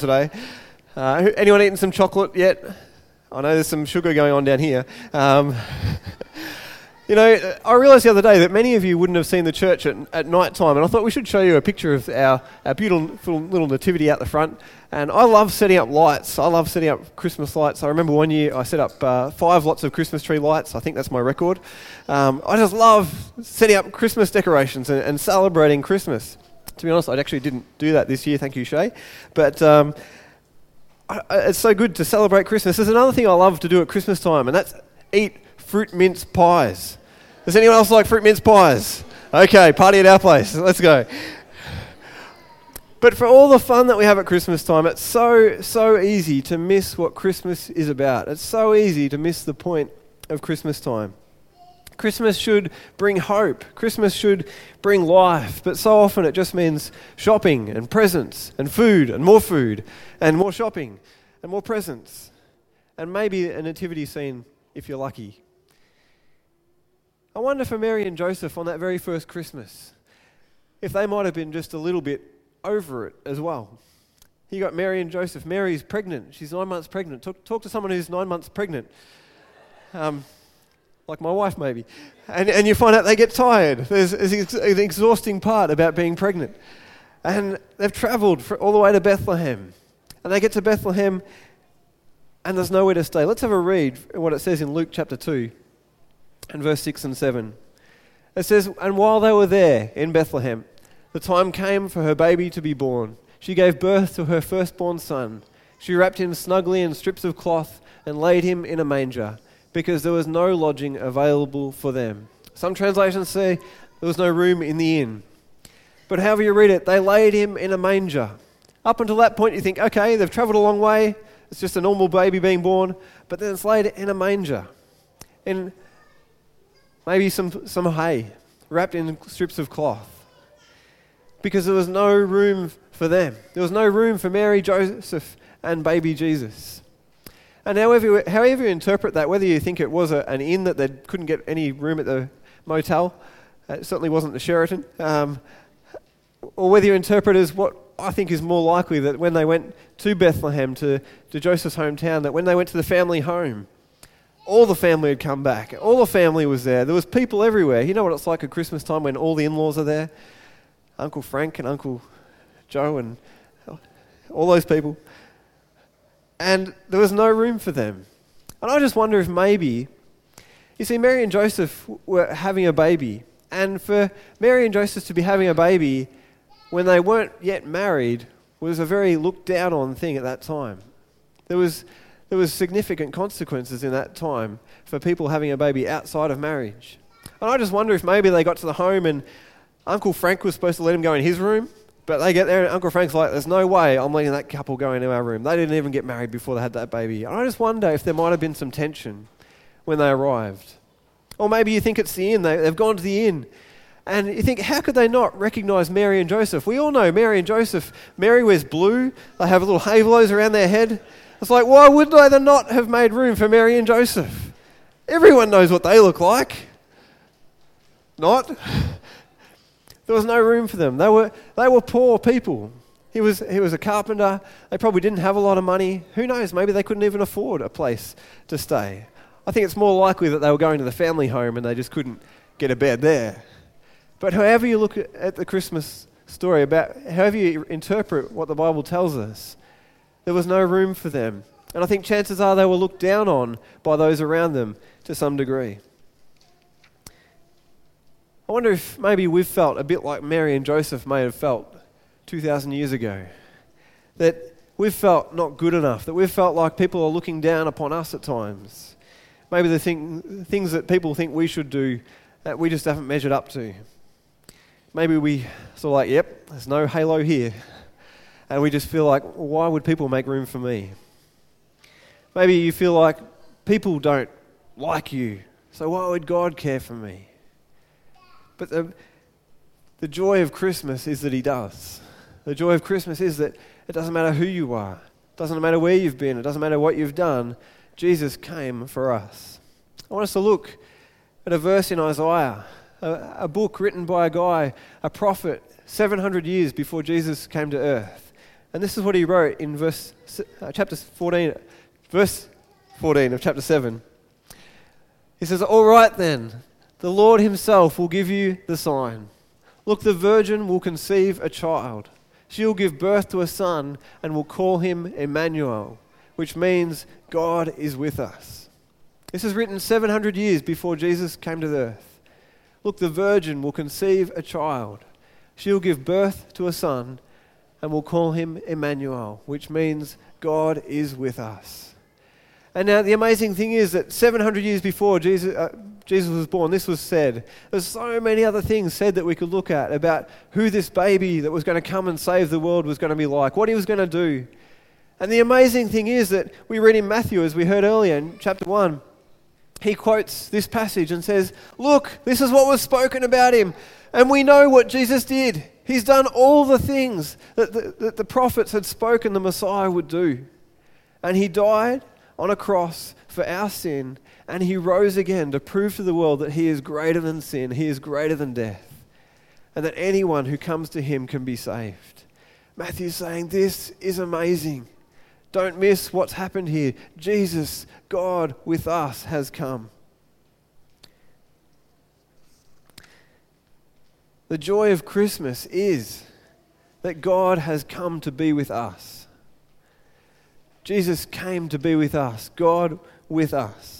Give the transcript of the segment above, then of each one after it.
today. Uh, anyone eaten some chocolate yet? I know there's some sugar going on down here. Um, you know, I realised the other day that many of you wouldn't have seen the church at, at night time, and I thought we should show you a picture of our, our beautiful little nativity out the front. And I love setting up lights. I love setting up Christmas lights. I remember one year I set up uh, five lots of Christmas tree lights. I think that's my record. Um, I just love setting up Christmas decorations and, and celebrating Christmas. To be honest, I actually didn't do that this year, thank you, Shay. But um, I, it's so good to celebrate Christmas. There's another thing I love to do at Christmas time, and that's eat fruit mince pies. Does anyone else like fruit mince pies? Okay, party at our place. Let's go. But for all the fun that we have at Christmas time, it's so, so easy to miss what Christmas is about. It's so easy to miss the point of Christmas time. Christmas should bring hope. Christmas should bring life. But so often it just means shopping and presents and food and more food and more shopping and more presents and maybe a nativity scene if you're lucky. I wonder for Mary and Joseph on that very first Christmas if they might have been just a little bit over it as well. You got Mary and Joseph. Mary's pregnant. She's nine months pregnant. Talk, talk to someone who's nine months pregnant. Um, like my wife maybe. And, and you find out they get tired. There's, there's an exhausting part about being pregnant. And they've traveled all the way to Bethlehem. And they get to Bethlehem and there's nowhere to stay. Let's have a read what it says in Luke chapter 2 and verse 6 and 7. It says, And while they were there in Bethlehem, the time came for her baby to be born. She gave birth to her firstborn son. She wrapped him snugly in strips of cloth and laid him in a manger because there was no lodging available for them. Some translations say there was no room in the inn. But however you read it, they laid him in a manger. Up until that point, you think, okay, they've traveled a long way. It's just a normal baby being born. But then it's laid in a manger. In maybe some, some hay, wrapped in strips of cloth. Because there was no room for them. There was no room for Mary, Joseph, and baby Jesus. And however, however you interpret that, whether you think it was a, an inn that they couldn't get any room at the motel, uh, it certainly wasn't the Sheraton, um, or whether you interpret as what I think is more likely that when they went to Bethlehem, to, to Joseph's hometown, that when they went to the family home, all the family had come back. All the family was there. There was people everywhere. You know what it's like at Christmas time when all the in-laws are there? Uncle Frank and Uncle Joe and all those people and there was no room for them. And I just wonder if maybe, you see, Mary and Joseph were having a baby, and for Mary and Joseph to be having a baby when they weren't yet married was a very looked down on thing at that time. There was, there was significant consequences in that time for people having a baby outside of marriage. And I just wonder if maybe they got to the home and Uncle Frank was supposed to let him go in his room, but they get there, and Uncle Frank's like, There's no way I'm letting that couple go into our room. They didn't even get married before they had that baby. And I just wonder if there might have been some tension when they arrived. Or maybe you think it's the inn, they, they've gone to the inn. And you think, how could they not recognize Mary and Joseph? We all know Mary and Joseph. Mary wears blue, they have little halos around their head. It's like, why would they not have made room for Mary and Joseph? Everyone knows what they look like. Not. There was no room for them. They were, they were poor people. He was, he was a carpenter. They probably didn't have a lot of money. Who knows? Maybe they couldn't even afford a place to stay. I think it's more likely that they were going to the family home and they just couldn't get a bed there. But however you look at the Christmas story, about however you interpret what the Bible tells us, there was no room for them. And I think chances are they were looked down on by those around them to some degree. I wonder if maybe we've felt a bit like Mary and Joseph may have felt 2,000 years ago. That we've felt not good enough, that we've felt like people are looking down upon us at times. Maybe the thing, things that people think we should do that we just haven't measured up to. Maybe we sort of like, yep, there's no halo here. And we just feel like, why would people make room for me? Maybe you feel like people don't like you, so why would God care for me? But the, the joy of Christmas is that He does. The joy of Christmas is that it doesn't matter who you are, it doesn't matter where you've been, it doesn't matter what you've done. Jesus came for us. I want us to look at a verse in Isaiah, a, a book written by a guy, a prophet, 700 years before Jesus came to earth. And this is what he wrote in verse, uh, chapter 14, verse 14 of chapter 7. He says, All right then, the Lord himself will give you the sign. Look, the virgin will conceive a child. She will give birth to a son and will call him Emmanuel, which means God is with us. This is written 700 years before Jesus came to the earth. Look, the virgin will conceive a child. She will give birth to a son and will call him Emmanuel, which means God is with us. And now the amazing thing is that 700 years before Jesus, uh, Jesus was born, this was said. There's so many other things said that we could look at about who this baby that was going to come and save the world was going to be like, what he was going to do. And the amazing thing is that we read in Matthew, as we heard earlier in chapter 1, he quotes this passage and says, Look, this is what was spoken about him. And we know what Jesus did. He's done all the things that the, that the prophets had spoken the Messiah would do. And he died on a cross for our sin, and he rose again to prove to the world that he is greater than sin, he is greater than death, and that anyone who comes to him can be saved. Matthew's saying, This is amazing. Don't miss what's happened here. Jesus, God with us, has come. The joy of Christmas is that God has come to be with us. Jesus came to be with us, God with us.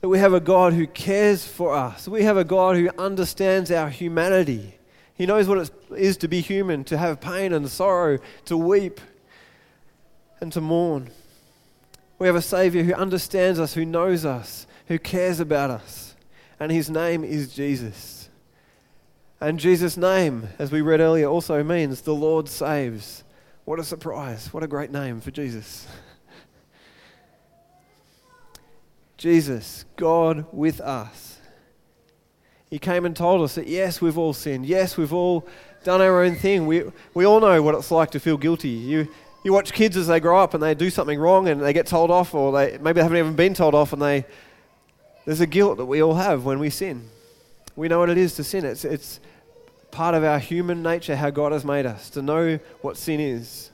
That we have a God who cares for us. We have a God who understands our humanity. He knows what it is to be human, to have pain and sorrow, to weep and to mourn. We have a Savior who understands us, who knows us, who cares about us. And his name is Jesus. And Jesus' name, as we read earlier, also means the Lord saves. What a surprise. What a great name for Jesus. Jesus, God with us. He came and told us that yes, we've all sinned. Yes, we've all done our own thing. We, we all know what it's like to feel guilty. You, you watch kids as they grow up and they do something wrong and they get told off, or they maybe they haven't even been told off, and they there's a guilt that we all have when we sin. We know what it is to sin. It's, it's part of our human nature, how God has made us, to know what sin is.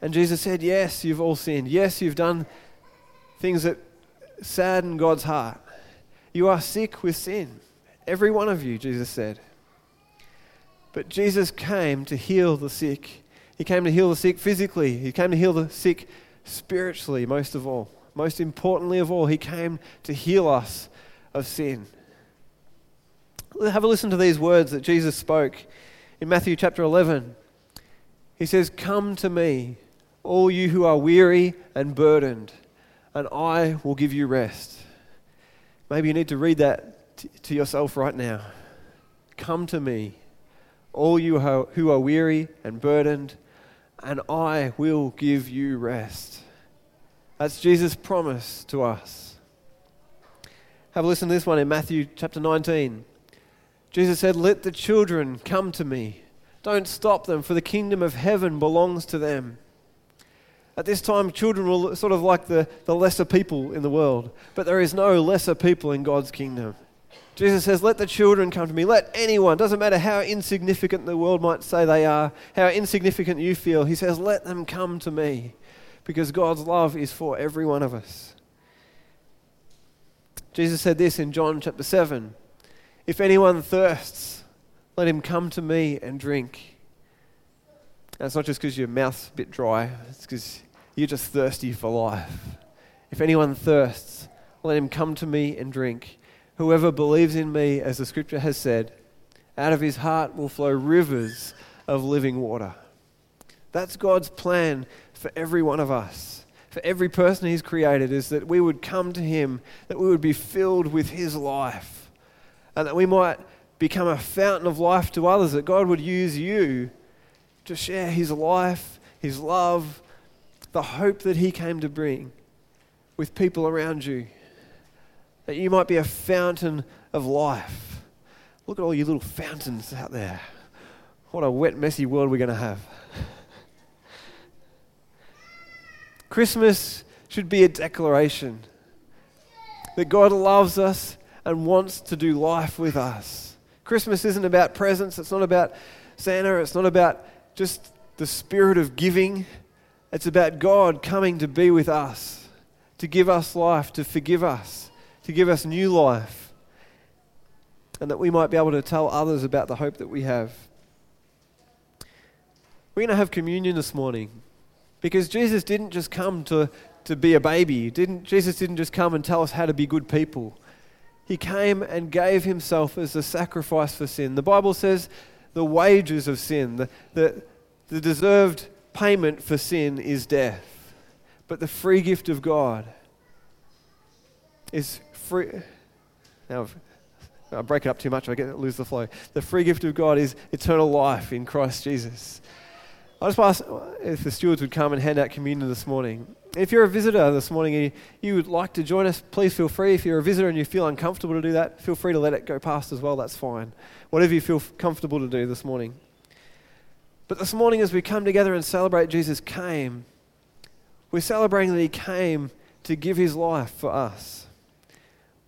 And Jesus said, Yes, you've all sinned. Yes, you've done things that sadden God's heart. You are sick with sin. Every one of you, Jesus said. But Jesus came to heal the sick. He came to heal the sick physically, He came to heal the sick spiritually, most of all. Most importantly of all, He came to heal us of sin. Have a listen to these words that Jesus spoke in Matthew chapter 11. He says, Come to me, all you who are weary and burdened, and I will give you rest. Maybe you need to read that t- to yourself right now. Come to me, all you who are weary and burdened, and I will give you rest. That's Jesus' promise to us. Have a listen to this one in Matthew chapter 19. Jesus said, Let the children come to me. Don't stop them, for the kingdom of heaven belongs to them. At this time, children were sort of like the, the lesser people in the world, but there is no lesser people in God's kingdom. Jesus says, Let the children come to me. Let anyone, doesn't matter how insignificant the world might say they are, how insignificant you feel, he says, Let them come to me because God's love is for every one of us. Jesus said this in John chapter 7 if anyone thirsts, let him come to me and drink. And it's not just because your mouth's a bit dry, it's because you're just thirsty for life. If anyone thirsts, let him come to me and drink. Whoever believes in me, as the scripture has said, out of his heart will flow rivers of living water. That's God's plan for every one of us. For every person he's created, is that we would come to him, that we would be filled with his life and that we might become a fountain of life to others, that God would use you to share His life, His love, the hope that He came to bring with people around you. That you might be a fountain of life. Look at all you little fountains out there. What a wet, messy world we're going to have. Christmas should be a declaration that God loves us and wants to do life with us. Christmas isn't about presents, it's not about Santa, it's not about just the spirit of giving. It's about God coming to be with us, to give us life, to forgive us, to give us new life, and that we might be able to tell others about the hope that we have. We're going to have communion this morning because Jesus didn't just come to, to be a baby. Didn't, Jesus didn't just come and tell us how to be good people. He came and gave himself as a sacrifice for sin. The Bible says the wages of sin, the, the, the deserved payment for sin is death. But the free gift of God is free. Now, I break it up too much, I get lose the flow. The free gift of God is eternal life in Christ Jesus. I just ask if the stewards would come and hand out communion this morning. If you're a visitor this morning and you would like to join us, please feel free. If you're a visitor and you feel uncomfortable to do that, feel free to let it go past as well. That's fine. Whatever you feel comfortable to do this morning. But this morning, as we come together and celebrate Jesus came, we're celebrating that He came to give His life for us.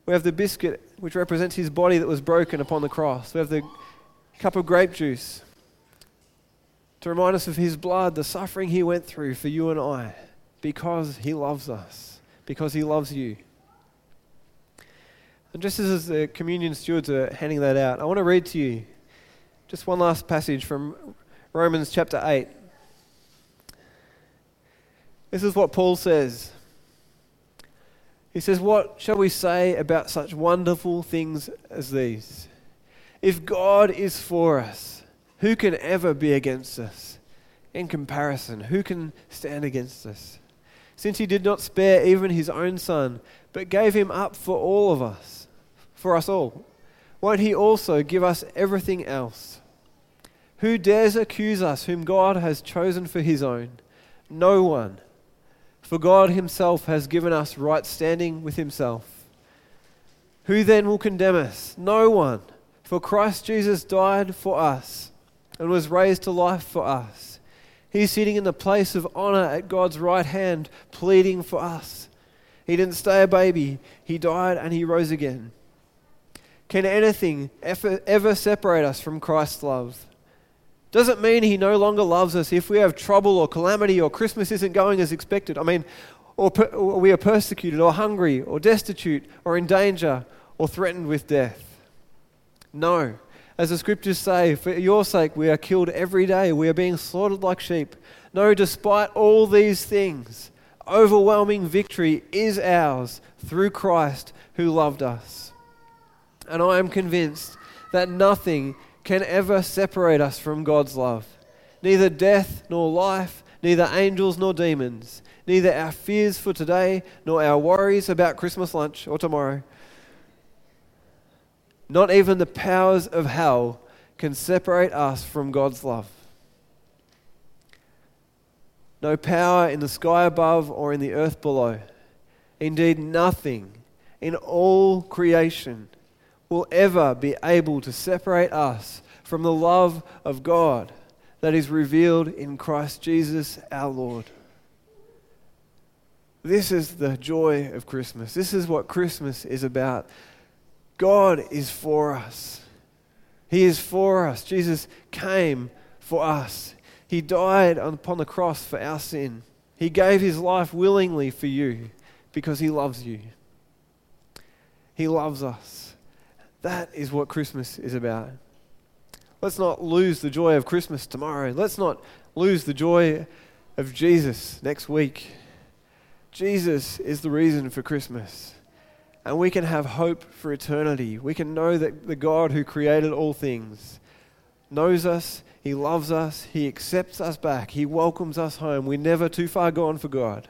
We have the biscuit, which represents His body that was broken upon the cross. We have the cup of grape juice to remind us of His blood, the suffering He went through for you and I, because He loves us, because He loves you. And just as the communion stewards are handing that out, I want to read to you just one last passage from Romans chapter 8. This is what Paul says. He says, What shall we say about such wonderful things as these? If God is for us, who can ever be against us? In comparison, who can stand against us? Since he did not spare even his own son, but gave him up for all of us, for us all, won't he also give us everything else? Who dares accuse us whom God has chosen for his own? No one. For God himself has given us right standing with himself. Who then will condemn us? No one. For Christ Jesus died for us and was raised to life for us. He's sitting in the place of honor at God's right hand, pleading for us. He didn't stay a baby, he died and he rose again. Can anything ever, ever separate us from Christ's love? Doesn't mean he no longer loves us if we have trouble or calamity or Christmas isn't going as expected. I mean, or, per, or we are persecuted or hungry or destitute or in danger or threatened with death. No. As the scriptures say, for your sake we are killed every day. We are being slaughtered like sheep. No, despite all these things, overwhelming victory is ours through Christ who loved us. And I am convinced that nothing can ever separate us from God's love. Neither death nor life, neither angels nor demons, neither our fears for today nor our worries about Christmas lunch or tomorrow. Not even the powers of hell can separate us from God's love. No power in the sky above or in the earth below. Indeed, nothing in all creation will ever be able to separate us from the love of God that is revealed in Christ Jesus our Lord. This is the joy of Christmas. This is what Christmas is about. God is for us. He is for us. Jesus came for us. He died upon the cross for our sin. He gave his life willingly for you because he loves you. He loves us. That is what Christmas is about. Let's not lose the joy of Christmas tomorrow. Let's not lose the joy of Jesus next week. Jesus is the reason for Christmas. And we can have hope for eternity. We can know that the God who created all things knows us, He loves us, He accepts us back, He welcomes us home. We're never too far gone for God.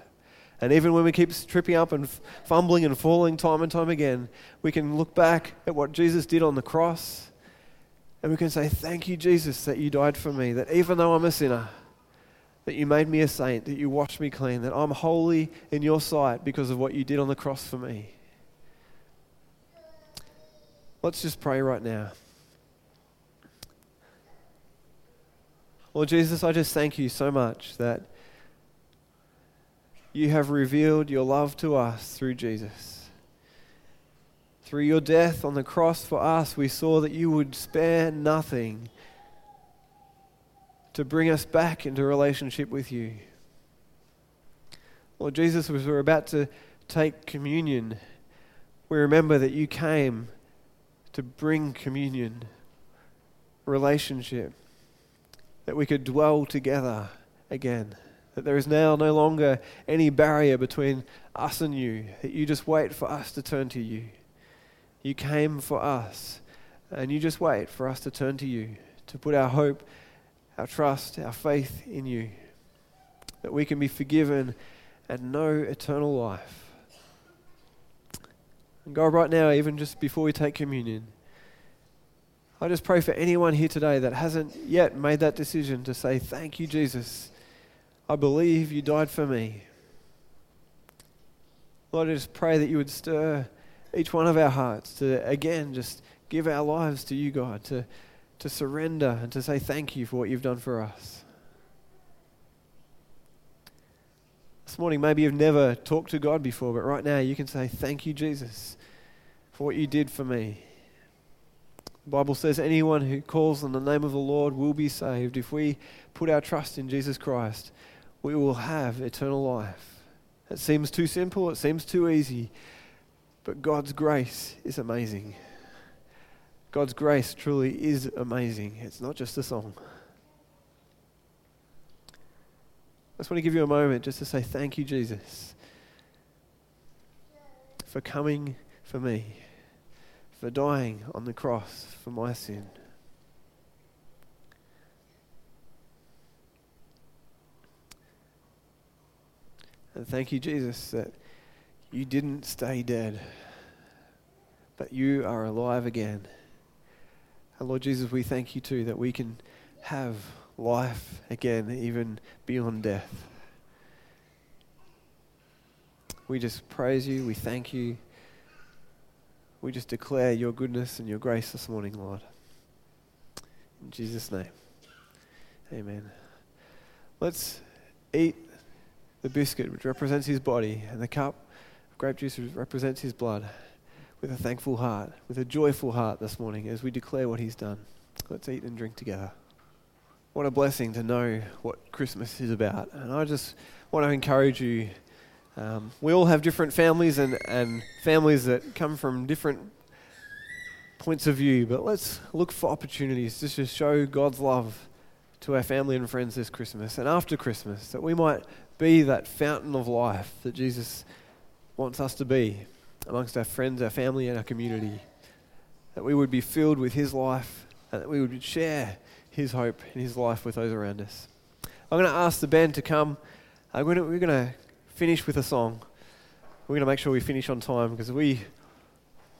And even when we keep tripping up and fumbling and falling time and time again, we can look back at what Jesus did on the cross and we can say, Thank you, Jesus, that you died for me, that even though I'm a sinner, that you made me a saint, that you washed me clean, that I'm holy in your sight because of what you did on the cross for me. Let's just pray right now. Lord Jesus, I just thank you so much that you have revealed your love to us through Jesus. Through your death on the cross for us, we saw that you would spare nothing to bring us back into relationship with you. Lord Jesus, as we're about to take communion, we remember that you came to bring communion, relationship, that we could dwell together again. That there is now no longer any barrier between us and you, that you just wait for us to turn to you. You came for us, and you just wait for us to turn to you, to put our hope, our trust, our faith in you, that we can be forgiven and know eternal life. And God, right now, even just before we take communion, I just pray for anyone here today that hasn't yet made that decision to say, Thank you, Jesus. I believe you died for me. Lord, I just pray that you would stir each one of our hearts to, again, just give our lives to you, God, to, to surrender and to say thank you for what you've done for us. This morning, maybe you've never talked to God before, but right now you can say, Thank you, Jesus, for what you did for me. The Bible says anyone who calls on the name of the Lord will be saved. If we put our trust in Jesus Christ, we will have eternal life. It seems too simple, it seems too easy, but God's grace is amazing. God's grace truly is amazing. It's not just a song. I just want to give you a moment just to say thank you, Jesus, for coming for me, for dying on the cross for my sin. And thank you, Jesus, that you didn't stay dead, but you are alive again. And Lord Jesus, we thank you too that we can have life again, even beyond death. We just praise you, we thank you. We just declare your goodness and your grace this morning, Lord. In Jesus' name. Amen. Let's eat the biscuit, which represents his body, and the cup of grape juice, which represents his blood, with a thankful heart, with a joyful heart this morning as we declare what he's done. Let's eat and drink together. What a blessing to know what Christmas is about. And I just want to encourage you. Um, we all have different families and, and families that come from different points of view, but let's look for opportunities just to show God's love to our family and friends this Christmas and after Christmas, that we might be that fountain of life that Jesus wants us to be amongst our friends, our family, and our community. That we would be filled with His life and that we would share his hope in his life with those around us. I'm going to ask the band to come. Uh, we're going to finish with a song. We're going to make sure we finish on time because we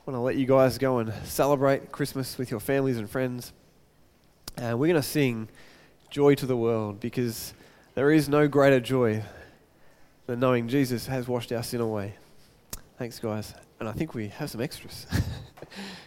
want to let you guys go and celebrate Christmas with your families and friends. And we're going to sing Joy to the World because there is no greater joy than knowing Jesus has washed our sin away. Thanks, guys. And I think we have some extras.